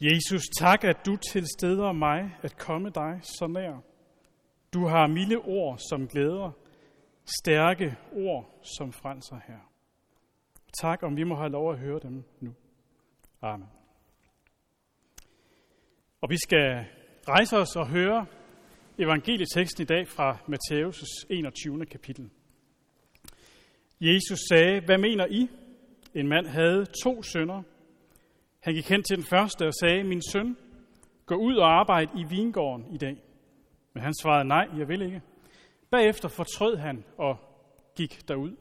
Jesus, tak, at du tilsteder mig at komme dig så nær. Du har milde ord som glæder, stærke ord som frelser her. Tak, om vi må have lov at høre dem nu. Amen. Og vi skal rejse os og høre evangelieteksten i dag fra Matthæus' 21. kapitel. Jesus sagde, hvad mener I? En mand havde to sønner. Han gik hen til den første og sagde, min søn, gå ud og arbejde i vingården i dag. Men han svarede, nej, jeg vil ikke. Bagefter fortrød han og gik derud.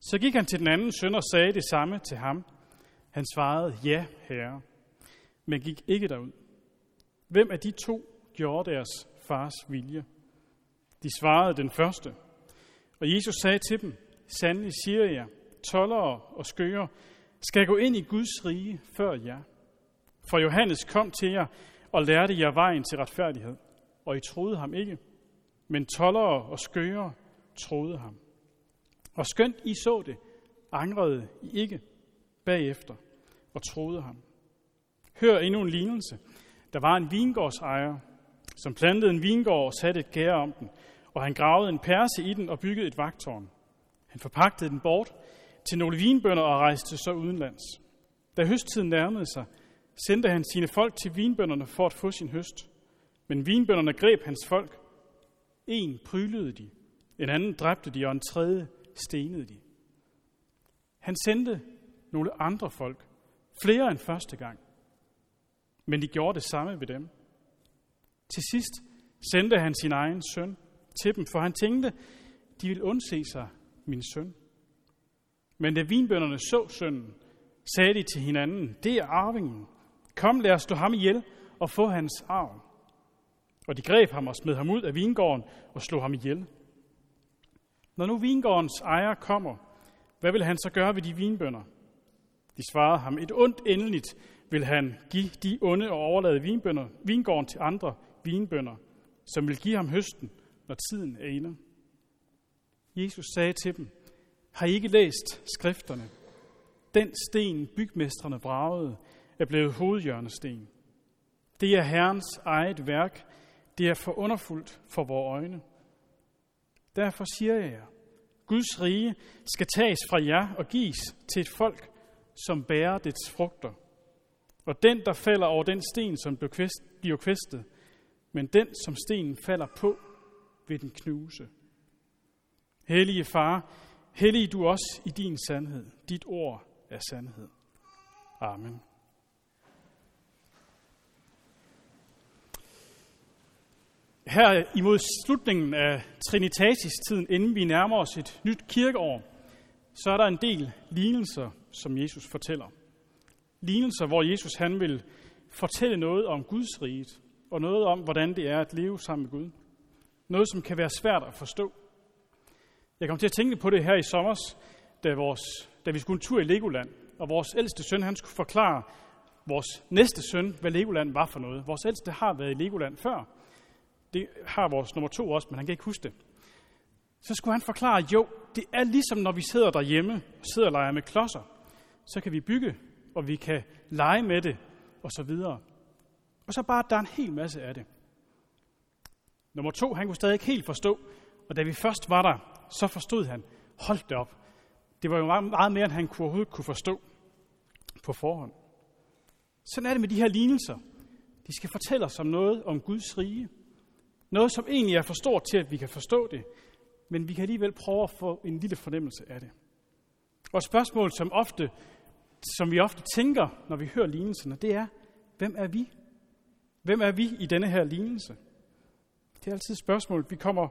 Så gik han til den anden søn og sagde det samme til ham. Han svarede, ja, herre, men gik ikke derud. Hvem af de to gjorde deres fars vilje? De svarede den første. Og Jesus sagde til dem, sandelig siger jeg, tollere og skøger skal gå ind i Guds rige før jer. For Johannes kom til jer og lærte jer vejen til retfærdighed, og I troede ham ikke. Men tollere og skøre troede ham. Og skønt I så det, angrede I ikke bagefter og troede ham. Hør endnu en lignelse. Der var en vingårdsejer, som plantede en vingård og satte et gær om den, og han gravede en perse i den og byggede et vagtårn. Han forpagtede den bort til nogle vinbønder og rejste så udenlands. Da høsttiden nærmede sig, sendte han sine folk til vinbønderne for at få sin høst. Men vinbønderne greb hans folk. En prylede de, en anden dræbte de, og en tredje stenede de. Han sendte nogle andre folk, flere end første gang. Men de gjorde det samme ved dem. Til sidst sendte han sin egen søn til dem, for han tænkte, de vil undse sig min søn. Men da vinbønderne så sønnen, sagde de til hinanden, det er arvingen. Kom, lad os slå ham ihjel og få hans arv. Og de greb ham og smed ham ud af vingården og slog ham ihjel. Når nu vingårdens ejer kommer, hvad vil han så gøre ved de vinbønder? De svarede ham, et ondt endeligt vil han give de onde og overlade vinbønder, vingården til andre vinbønder, som vil give ham høsten, når tiden er inde. Jesus sagde til dem, har I ikke læst skrifterne? Den sten, bygmestrene bragede, er blevet hovedhjørnesten. Det er Herrens eget værk. Det er for underfuldt for vores øjne. Derfor siger jeg jer, Guds rige skal tages fra jer og gives til et folk, som bærer dets frugter. Og den, der falder over den sten, som bliver kvæstet, men den, som stenen falder på, vil den knuse. Hellige far, hellig du også i din sandhed. Dit ord er sandhed. Amen. Her imod slutningen af Trinitatis-tiden, inden vi nærmer os et nyt kirkeår, så er der en del lignelser, som Jesus fortæller. Lignelser, hvor Jesus han vil fortælle noget om Guds rige, og noget om, hvordan det er at leve sammen med Gud. Noget, som kan være svært at forstå. Jeg kom til at tænke på det her i sommer, da, vores, da vi skulle en tur i Legoland, og vores ældste søn han skulle forklare vores næste søn, hvad Legoland var for noget. Vores ældste har været i Legoland før. Det har vores nummer to også, men han kan ikke huske det. Så skulle han forklare, jo, det er ligesom når vi sidder derhjemme og sidder og leger med klodser. Så kan vi bygge, og vi kan lege med det, og så videre. Og så bare, der er en hel masse af det. Nummer to, han kunne stadig ikke helt forstå, og da vi først var der, så forstod han, hold det op. Det var jo meget mere, end han kunne overhovedet kunne forstå på forhånd. Sådan er det med de her lignelser. De skal fortælle os om noget om Guds rige. Noget, som egentlig er for stort til, at vi kan forstå det, men vi kan alligevel prøve at få en lille fornemmelse af det. Og spørgsmål, som, ofte, som vi ofte tænker, når vi hører lignelserne, det er, hvem er vi? Hvem er vi i denne her lignelse? Det er altid et spørgsmål. Vi kommer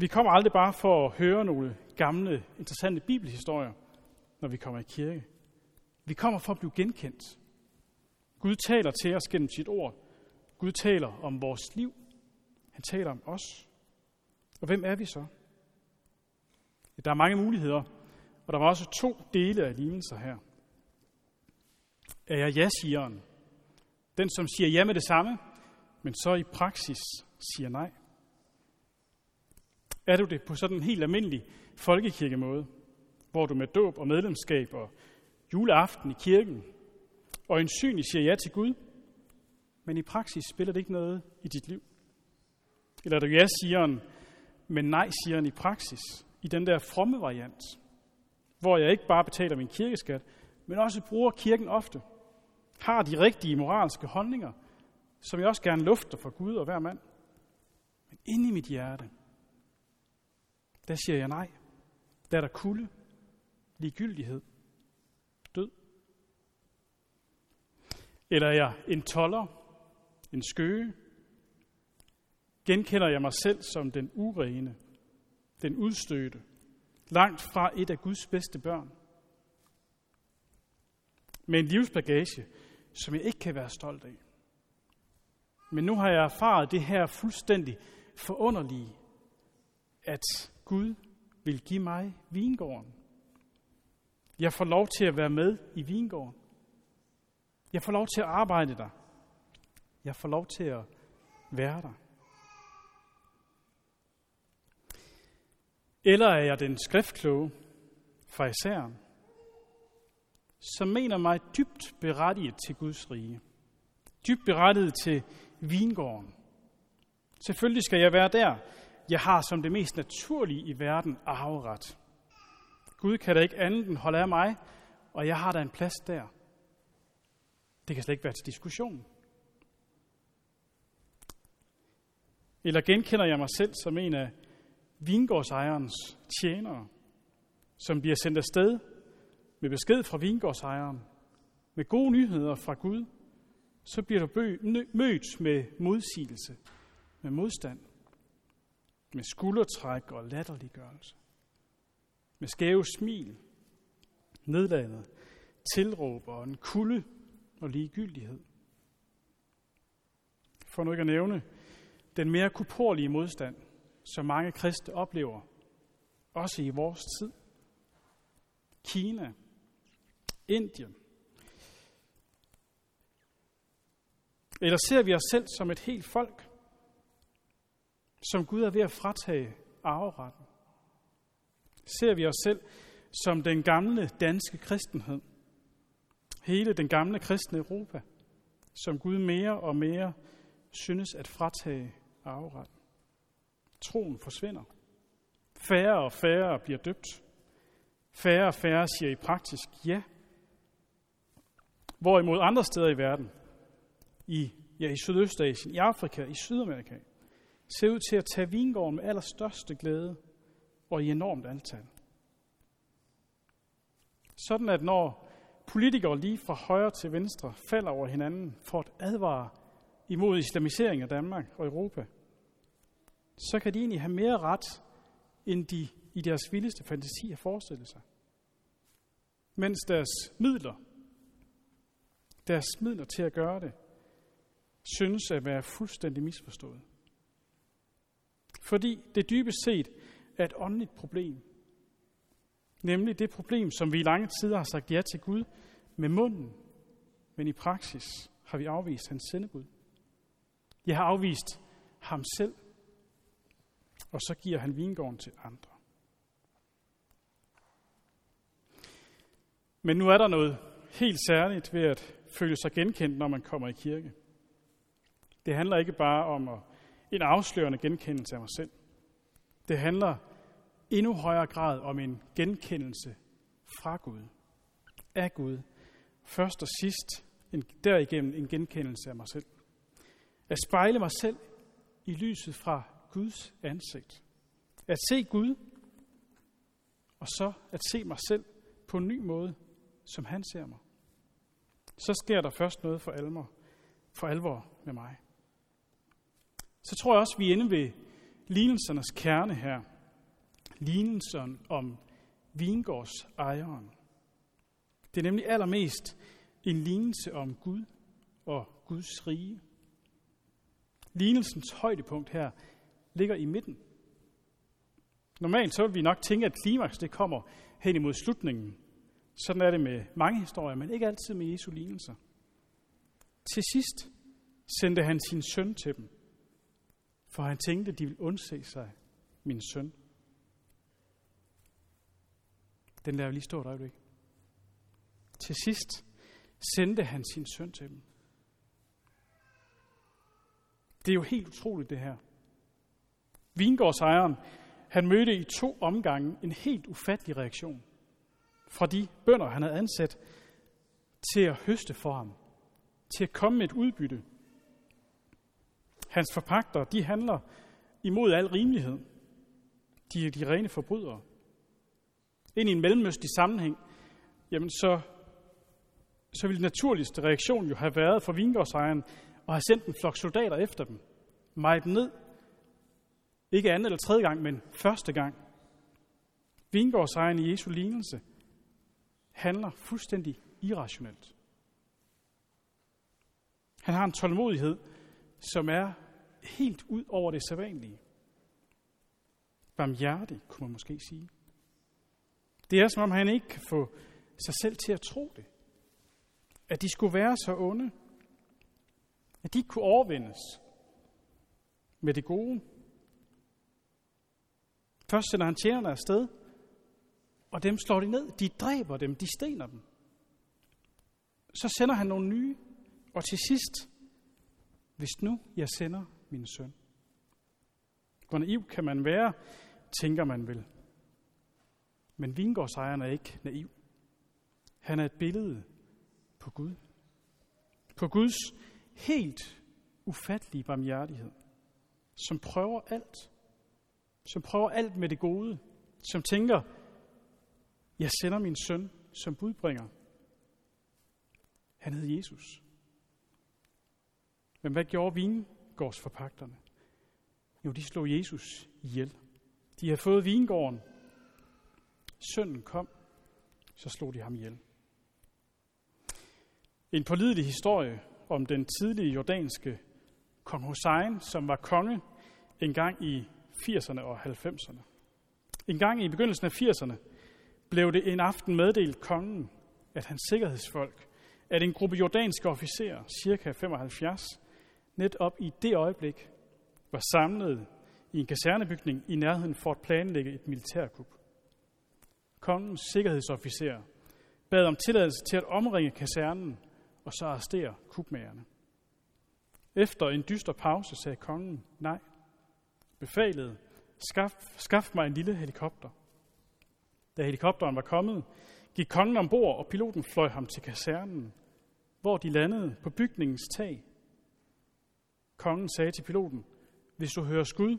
vi kommer aldrig bare for at høre nogle gamle, interessante bibelhistorier, når vi kommer i kirke. Vi kommer for at blive genkendt. Gud taler til os gennem sit ord. Gud taler om vores liv. Han taler om os. Og hvem er vi så? Der er mange muligheder, og der var også to dele af lignelser her. Er jeg ja-sigeren? Den, som siger ja med det samme, men så i praksis siger nej. Er du det på sådan en helt almindelig folkekirkemåde, hvor du med dåb og medlemskab og juleaften i kirken og en syn siger ja til Gud, men i praksis spiller det ikke noget i dit liv. Eller er du ja siger men nej siger i praksis, i den der fromme variant, hvor jeg ikke bare betaler min kirkeskat, men også bruger kirken ofte, har de rigtige moralske holdninger, som jeg også gerne lufter for Gud og hver mand. Men inde i mit hjerte, der siger jeg nej. Der er der kulde, ligegyldighed, død. Eller er jeg en toller, en skøge? Genkender jeg mig selv som den urene, den udstødte, langt fra et af Guds bedste børn? Med en livsbagage, som jeg ikke kan være stolt af. Men nu har jeg erfaret det her fuldstændig forunderlige, at Gud vil give mig vingården. Jeg får lov til at være med i vingården. Jeg får lov til at arbejde der. Jeg får lov til at være der. Eller er jeg den skriftkloge fra isæren, som mener mig dybt berettiget til Guds rige. Dybt berettiget til vingården. Selvfølgelig skal jeg være der. Jeg har som det mest naturlige i verden arveret. Gud kan da ikke andet end holde af mig, og jeg har da en plads der. Det kan slet ikke være til diskussion. Eller genkender jeg mig selv som en af vingårdsejerens tjenere, som bliver sendt afsted med besked fra vingårdsejeren, med gode nyheder fra Gud, så bliver du mødt med modsigelse, med modstand, med skuldertræk og latterliggørelse, med skæve smil, nedladet, tilråb og en kulde og ligegyldighed. For nu ikke at nævne den mere kuporlige modstand, som mange kristne oplever, også i vores tid. Kina, Indien. Eller ser vi os selv som et helt folk, som Gud er ved at fratage arveretten? Ser vi os selv som den gamle danske kristenhed, hele den gamle kristne Europa, som Gud mere og mere synes at fratage arveretten? Troen forsvinder. Færre og færre bliver døbt. Færre og færre siger i praktisk ja. Hvorimod andre steder i verden, i, ja, i Sydøstasien, i Afrika, i Sydamerika, ser ud til at tage vingården med allerstørste glæde og i enormt antal. Sådan at når politikere lige fra højre til venstre falder over hinanden for at advare imod islamisering af Danmark og Europa, så kan de egentlig have mere ret, end de i deres vildeste fantasi har forestillet sig. Mens deres midler, deres midler til at gøre det, synes at være fuldstændig misforstået. Fordi det dybest set er et åndeligt problem. Nemlig det problem, som vi i lange tider har sagt ja til Gud med munden, men i praksis har vi afvist hans sendebud. Jeg har afvist ham selv og så giver han vingården til andre. Men nu er der noget helt særligt ved at føle sig genkendt, når man kommer i kirke. Det handler ikke bare om at en afslørende genkendelse af mig selv. Det handler endnu højere grad om en genkendelse fra Gud, af Gud, først og sidst en, derigennem en genkendelse af mig selv. At spejle mig selv i lyset fra Guds ansigt. At se Gud, og så at se mig selv på en ny måde, som han ser mig. Så sker der først noget for alvor, for alvor med mig. Så tror jeg også, vi er inde ved lignelsernes kerne her. Lignelsen om vingårdsejeren. Det er nemlig allermest en lignelse om Gud og Guds rige. Lignelsens højdepunkt her ligger i midten. Normalt så vil vi nok tænke, at klimaks det kommer hen imod slutningen. Sådan er det med mange historier, men ikke altid med Jesu lignelser. Til sidst sendte han sin søn til dem, for han tænkte, de ville undse sig min søn. Den lader lige stå der, ikke? Til sidst sendte han sin søn til dem. Det er jo helt utroligt, det her. Vingårdsejeren, han mødte i to omgange en helt ufattelig reaktion fra de bønder, han havde ansat til at høste for ham, til at komme med et udbytte. Hans forpagter, de handler imod al rimelighed. De er de rene forbrydere. Ind i en mellemøstlig sammenhæng, jamen så, så ville den naturligste reaktion jo have været for vingårdsejeren at have sendt en flok soldater efter dem. Meget ned. Ikke anden eller tredje gang, men første gang. Vingårdsejeren i Jesu lignelse handler fuldstændig irrationelt. Han har en tålmodighed, som er helt ud over det sædvanlige. Barmhjertig, kunne man måske sige. Det er som om han ikke kan få sig selv til at tro det. At de skulle være så onde. At de ikke kunne overvindes med det gode. Først sender han tjenerne afsted, og dem slår de ned. De dræber dem, de stener dem. Så sender han nogle nye, og til sidst, hvis nu jeg sender min søn. Hvor naiv kan man være, tænker man vel. Men vingårdsejeren er ikke naiv. Han er et billede på Gud. På Guds helt ufattelige barmhjertighed, som prøver alt. Som prøver alt med det gode. Som tænker, jeg sender min søn som budbringer. Han hed Jesus. Men hvad gjorde vingårdsforpagterne? Jo, de slog Jesus ihjel. De havde fået vingården. Sønnen kom, så slog de ham ihjel. En pålidelig historie om den tidlige jordanske kong Hussein, som var konge en gang i 80'erne og 90'erne. En gang i begyndelsen af 80'erne blev det en aften meddelt kongen, at hans sikkerhedsfolk, at en gruppe jordanske officerer, cirka 75, netop i det øjeblik var samlet i en kasernebygning i nærheden for at planlægge et militærkup. Kongens sikkerhedsofficer bad om tilladelse til at omringe kasernen og så arrestere kupmagerne. Efter en dyster pause sagde kongen nej. Befalede, skaf, skaf mig en lille helikopter. Da helikopteren var kommet, gik kongen ombord, og piloten fløj ham til kasernen, hvor de landede på bygningens tag. Kongen sagde til piloten, hvis du hører skud,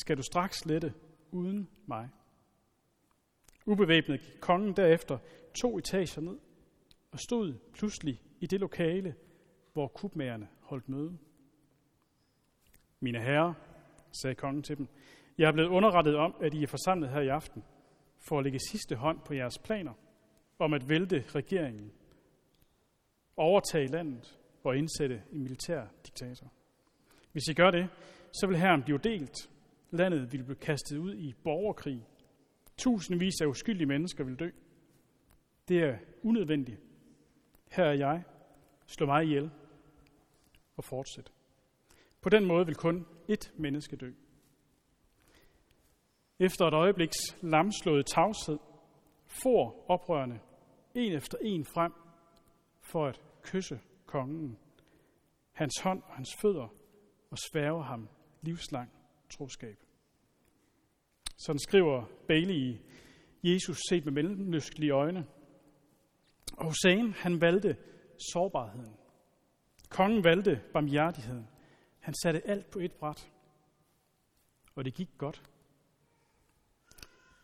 skal du straks lette uden mig. Ubevæbnet gik kongen derefter to etager ned og stod pludselig i det lokale, hvor kubmagerne holdt møde. Mine herrer, sagde kongen til dem, jeg er blevet underrettet om, at I er forsamlet her i aften for at lægge sidste hånd på jeres planer om at vælte regeringen, overtage landet og indsætte en militær diktator. Hvis I gør det, så vil herren blive delt. Landet vil blive kastet ud i borgerkrig. Tusindvis af uskyldige mennesker vil dø. Det er unødvendigt. Her er jeg. Slå mig ihjel og fortsæt. På den måde vil kun ét menneske dø. Efter et øjebliks lamslået tavshed, for oprørende en efter en frem for at kysse kongen. Hans hånd og hans fødder og sværge ham livslang troskab. Sådan skriver Bailey i Jesus set med mellemløskelige øjne. Og Hussein, han valgte sårbarheden. Kongen valgte barmhjertigheden. Han satte alt på et bræt. Og det gik godt.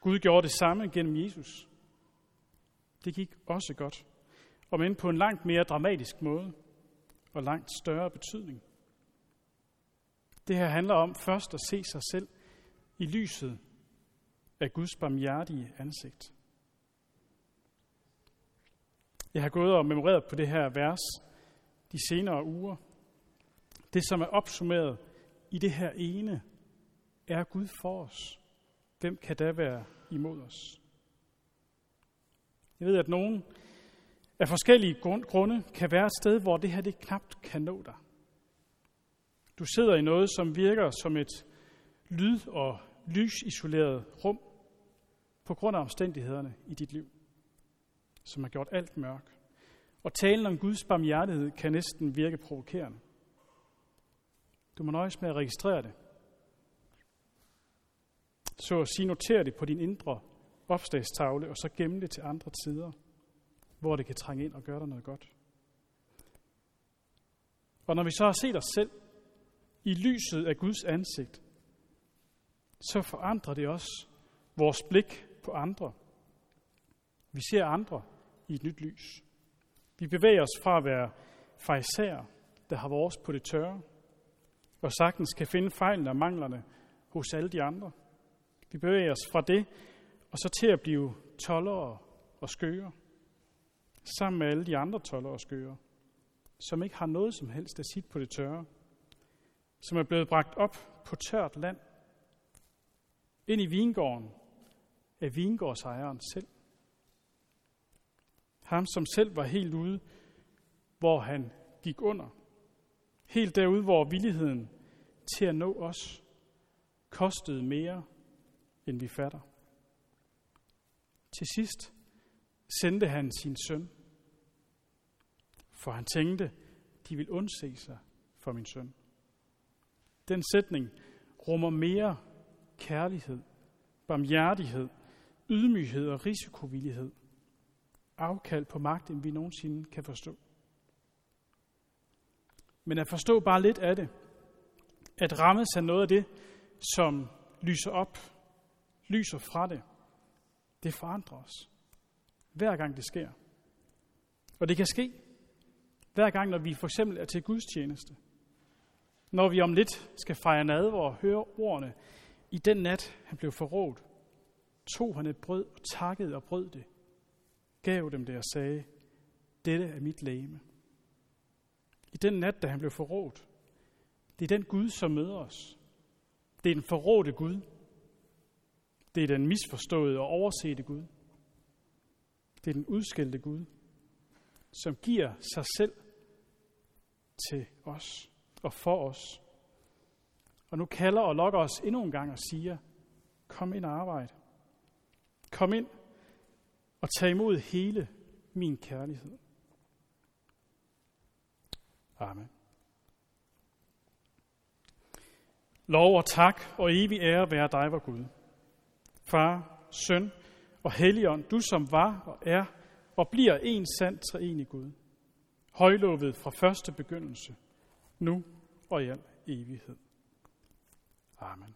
Gud gjorde det samme gennem Jesus. Det gik også godt. Og men på en langt mere dramatisk måde og langt større betydning. Det her handler om først at se sig selv i lyset af Guds barmhjertige ansigt. Jeg har gået og memoreret på det her vers de senere uger. Det, som er opsummeret i det her ene, er Gud for os. Hvem kan da være imod os? Jeg ved, at nogen af forskellige grunde kan være et sted, hvor det her det knapt kan nå dig. Du sidder i noget, som virker som et lyd- og lysisoleret rum på grund af omstændighederne i dit liv, som har gjort alt mørk. Og talen om Guds barmhjertighed kan næsten virke provokerende. Du må nøjes med at registrere det. Så at sige, noter det på din indre opslagstavle, og så gemme det til andre tider, hvor det kan trænge ind og gøre dig noget godt. Og når vi så har set os selv i lyset af Guds ansigt, så forandrer det også vores blik på andre. Vi ser andre i et nyt lys. Vi bevæger os fra at være fejser, der har vores på det tørre, og sagtens kan finde fejlene og manglerne hos alle de andre. Vi bevæger os fra det, og så til at blive tollere og skøre, sammen med alle de andre tollere og skøre, som ikke har noget som helst at sige på det tørre, som er blevet bragt op på tørt land, ind i vingården af vingårdsejeren selv. Ham, som selv var helt ude, hvor han gik under. Helt derude, hvor villigheden til at nå os kostede mere, end vi fatter. Til sidst sendte han sin søn, for han tænkte, de vil undse sig for min søn. Den sætning rummer mere kærlighed, barmhjertighed, ydmyghed og risikovillighed. Afkald på magt, end vi nogensinde kan forstå. Men at forstå bare lidt af det, at rammes af noget af det, som lyser op, lyser fra det, det forandrer os. Hver gang det sker. Og det kan ske, hver gang, når vi for eksempel er til Guds tjeneste. Når vi om lidt skal fejre nadver og høre ordene, i den nat han blev forrådt, tog han et brød og takkede og brød det, gav dem det og sagde, dette er mit læme. I den nat, da han blev forrådt, det er den Gud, som møder os. Det er den forrådte Gud. Det er den misforståede og oversete Gud. Det er den udskældte Gud, som giver sig selv til os og for os. Og nu kalder og lokker os endnu en gang og siger, kom ind og arbejde. Kom ind og tag imod hele min kærlighed. Amen. Lov og tak og evig ære være dig, vor Gud. Far, søn og helligånd, du som var og er og bliver en sand treenig Gud. Højlovet fra første begyndelse, nu og i al evighed. Amen.